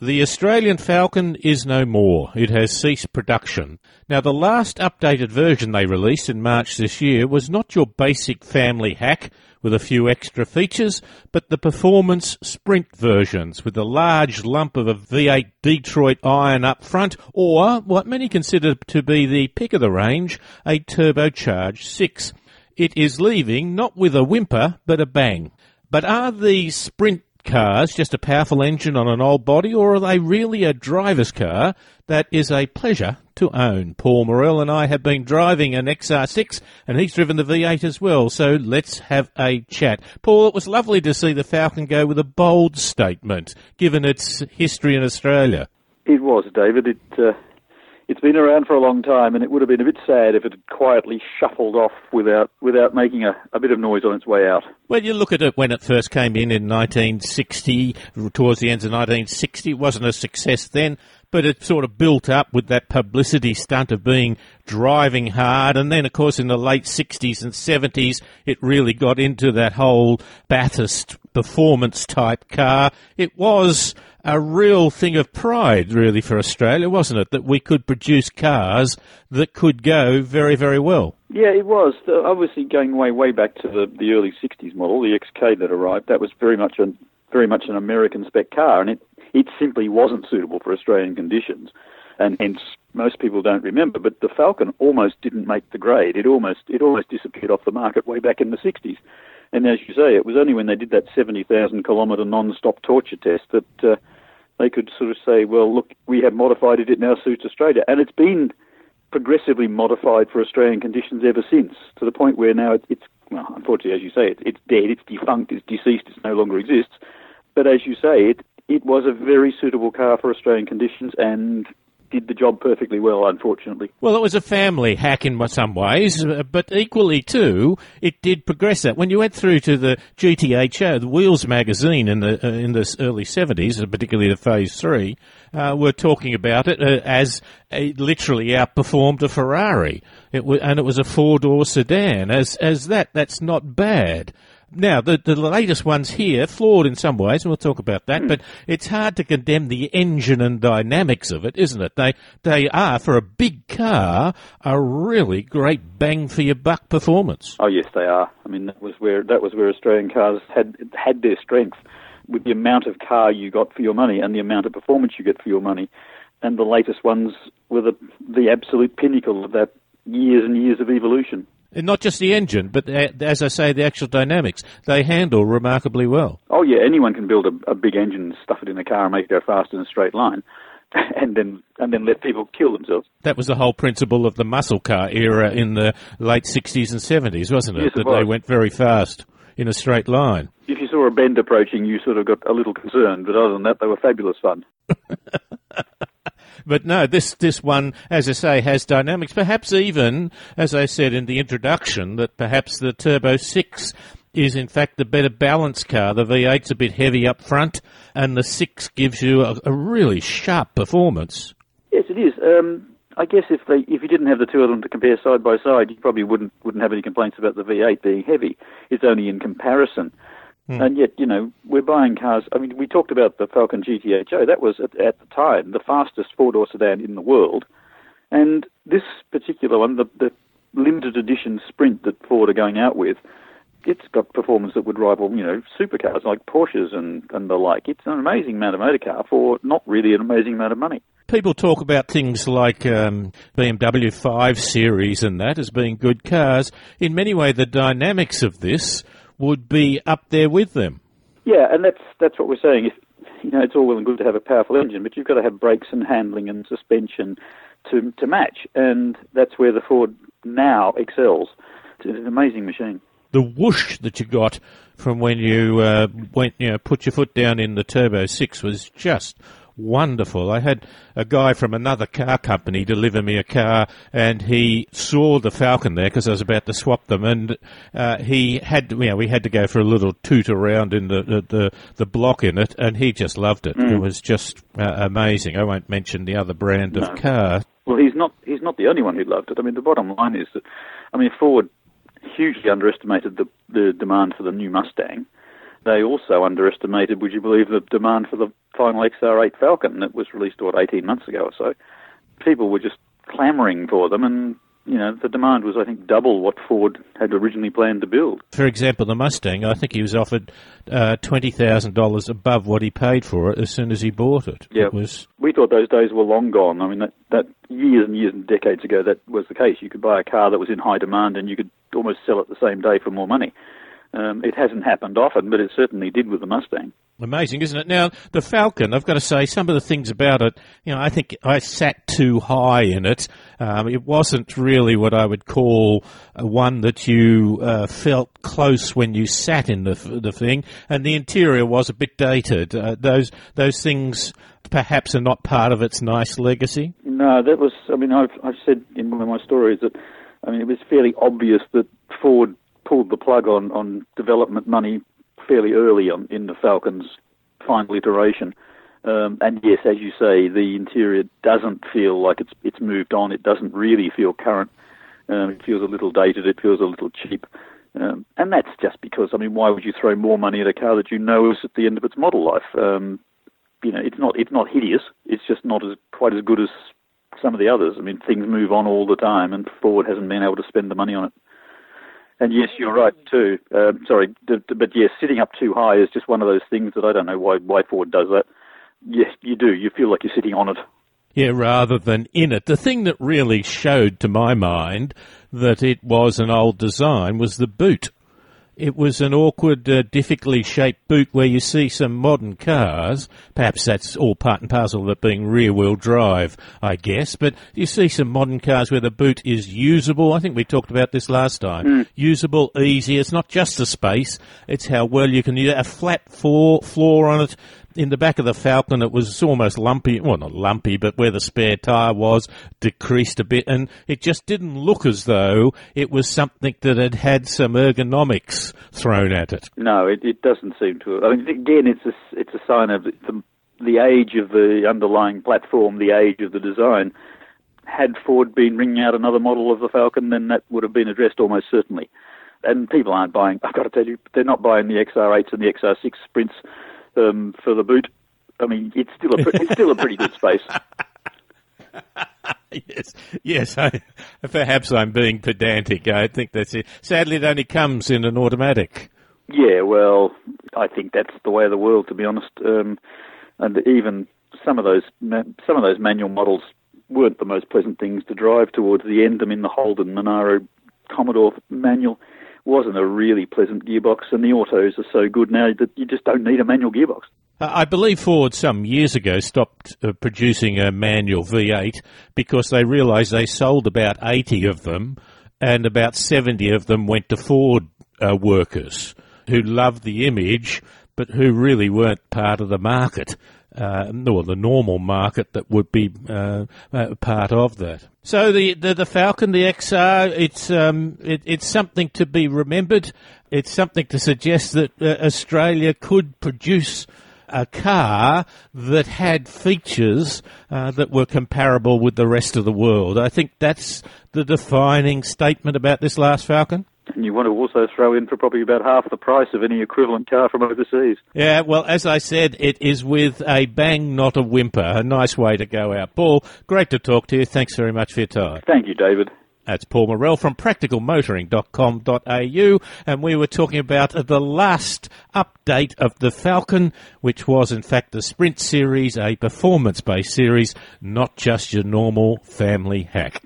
The Australian Falcon is no more. It has ceased production. Now, the last updated version they released in March this year was not your basic family hack with a few extra features, but the performance sprint versions with a large lump of a V8 Detroit iron up front, or what many consider to be the pick of the range, a turbocharged 6. It is leaving not with a whimper, but a bang. But are these sprint cars just a powerful engine on an old body, or are they really a driver's car that is a pleasure to own? Paul Morrell and I have been driving an XR6, and he's driven the V8 as well, so let's have a chat. Paul, it was lovely to see the Falcon go with a bold statement, given its history in Australia. It was, David. It uh, it's been around for a long time, and it would have been a bit sad if it had quietly shuffled off without without making a, a bit of noise on its way out. Well, you look at it when it first came in in 1960, towards the end of 1960, it wasn't a success then, but it sort of built up with that publicity stunt of being driving hard, and then, of course, in the late 60s and 70s, it really got into that whole Bathurst performance type car. It was a real thing of pride, really, for Australia, wasn't it? That we could produce cars that could go very, very well. Yeah, it was. Obviously, going way, way back to the, the early '60s model, the XK that arrived, that was very much an very much an American spec car, and it it simply wasn't suitable for Australian conditions, and hence most people don't remember. But the Falcon almost didn't make the grade. It almost it almost disappeared off the market way back in the '60s. And as you say, it was only when they did that 70,000 kilometre non-stop torture test that uh, they could sort of say, well, look, we have modified it, it now suits Australia. And it's been progressively modified for Australian conditions ever since, to the point where now it's, well, unfortunately, as you say, it, it's dead, it's defunct, it's deceased, it no longer exists. But as you say, it, it was a very suitable car for Australian conditions, and did the job perfectly well, unfortunately. Well, it was a family hack in some ways, uh, but equally too, it did progress that. When you went through to the GTHO, the Wheels magazine in the uh, in the early seventies, particularly the Phase Three, uh, were talking about it uh, as it literally outperformed a Ferrari. It w- and it was a four door sedan. As as that, that's not bad. Now, the, the latest one's here, flawed in some ways, and we'll talk about that, mm. but it's hard to condemn the engine and dynamics of it, isn't it? They, they are, for a big car, a really great bang for your buck performance. Oh, yes, they are. I mean, that was where, that was where Australian cars had, had their strength with the amount of car you got for your money and the amount of performance you get for your money. And the latest ones were the, the absolute pinnacle of that years and years of evolution. And not just the engine, but as I say, the actual dynamics. They handle remarkably well. Oh yeah, anyone can build a, a big engine, stuff it in a car, and make it go fast in a straight line, and then and then let people kill themselves. That was the whole principle of the muscle car era in the late '60s and '70s, wasn't it? Yes, it that was. they went very fast in a straight line. If you saw a bend approaching, you sort of got a little concerned, but other than that, they were fabulous fun. But no, this this one, as I say, has dynamics. Perhaps even, as I said in the introduction, that perhaps the Turbo Six is in fact the better balanced car. The V8's a bit heavy up front, and the Six gives you a, a really sharp performance. Yes, it is. Um, I guess if they if you didn't have the two of them to compare side by side, you probably wouldn't wouldn't have any complaints about the V8 being heavy. It's only in comparison. Mm. And yet, you know, we're buying cars. I mean, we talked about the Falcon GTHO. That was, at, at the time, the fastest four door sedan in the world. And this particular one, the, the limited edition Sprint that Ford are going out with, it's got performance that would rival, you know, supercars like Porsches and, and the like. It's an amazing amount of motor car for not really an amazing amount of money. People talk about things like um, BMW 5 Series and that as being good cars. In many ways, the dynamics of this would be up there with them. Yeah, and that's that's what we're saying. If, you know, it's all well and good to have a powerful engine, but you've got to have brakes and handling and suspension to to match, and that's where the Ford now excels. It's an amazing machine. The whoosh that you got from when you uh, went, you know, put your foot down in the Turbo Six was just wonderful. I had a guy from another car company deliver me a car, and he saw the Falcon there because I was about to swap them, and uh, he had, you know, we had to go for a little toot around in the the, the, the block in it, and he just loved it. Mm. It was just uh, amazing. I won't mention the other brand no. of car. Well, he's not he's not the only one who loved it. I mean, the bottom line is that, I mean, Ford hugely underestimated the the demand for the new Mustang They also underestimated, would you believe, the demand for the final XR8 Falcon that was released, what, 18 months ago or so. People were just clamouring for them, and you know, the demand was, I think, double what Ford had originally planned to build. For example, the Mustang, I think he was offered uh, $20,000 above what he paid for it as soon as he bought it. Yeah. It was, We thought those days were long gone. I mean, that, that years and years and decades ago, that was the case. You could buy a car that was in high demand and you could almost sell it the same day for more money. Um, it hasn't happened often, but it certainly did with the Mustang. Amazing, isn't it? Now, the Falcon, I've got to say, some of the things about it, you know, I think I sat too high in it. Um, it wasn't really what I would call one that you uh, felt close when you sat in the, the thing, and the interior was a bit dated. Uh, those, those things perhaps are not part of its nice legacy. No, that was, I mean, I've, I've said in one of my stories that, I mean, it was fairly obvious that Ford pulled the plug on, on development money fairly early on in the Falcon's final iteration. Um, and yes, as you say, the interior doesn't feel like it's it's moved on. It doesn't really feel current. Um, it feels a little dated. It feels a little cheap. Um, and that's just because, I mean, why would you throw more money at a car that you know is at the end of its model life? Um, you know, it's not it's not hideous. It's just not as quite as good as some of the others. I mean, things move on all the time, and Ford hasn't been able to spend the money on it. And yes, you're right too. Um, sorry, d- d- but yes, sitting up too high is just one of those things that I don't know why why Ford does that. Yes, you do. You feel like you're sitting on it. Yeah, rather than in it. The thing that really showed to my mind that it was an old design was the boot. It was an awkward, uh, difficultly shaped boot where you see some modern cars. Perhaps that's all part and parcel of it being rear wheel drive, I guess. But you see some modern cars where the boot is usable. I think we talked about this last time. Usable, easy. It's not just the space. It's how well you can use it. A flat floor, floor on it. In the back of the Falcon, it was almost lumpy. Well, not lumpy, but where the spare tyre was, decreased a bit. And it just didn't look as though it was something that had had some ergonomics thrown at it. No, it, it doesn't seem to. I mean, again, it's a it's a sign of the, the age of the underlying platform, the age of the design. Had Ford been bringing out another model of the Falcon, then that would have been addressed almost certainly. And people aren't buying. I've got to tell you, they're not buying the XR8s and the XR6 Sprints um, for the boot. I mean, it's still a it's still a pretty good space. yes, yes. I, perhaps I'm being pedantic. I think that's it. Sadly, it only comes in an automatic. Yeah, well, I think that's the way of the world, to be honest. Um, and even some of those some of those manual models weren't the most pleasant things to drive towards the end. I mean, the Holden Monaro Commodore manual wasn't a really pleasant gearbox, and the autos are so good now that you just don't need a manual gearbox. Uh, I believe Ford some years ago stopped uh, producing a manual V8 because they realised they sold about 80 of them and about 70 of them went to Ford uh, workers who loved the image but who really weren't part of the market. Uh, or the normal market that would be uh, uh, part of that. So the, the the Falcon, the XR, it's um it, it's something to be remembered. It's something to suggest that uh, Australia could produce a car that had features uh, that were comparable with the rest of the world. I think that's the defining statement about this last Falcon. And you want to also throw in for probably about half the price of any equivalent car from overseas. Yeah, well, as I said, it is with a bang, not a whimper. A nice way to go out. Paul, great to talk to you. Thanks very much for your time. Thank you, David. That's Paul Morell from practicalmotoring.com.au and we were talking about the last update of the Falcon, which was in fact the Sprint series, a performance-based series, not just your normal family hack.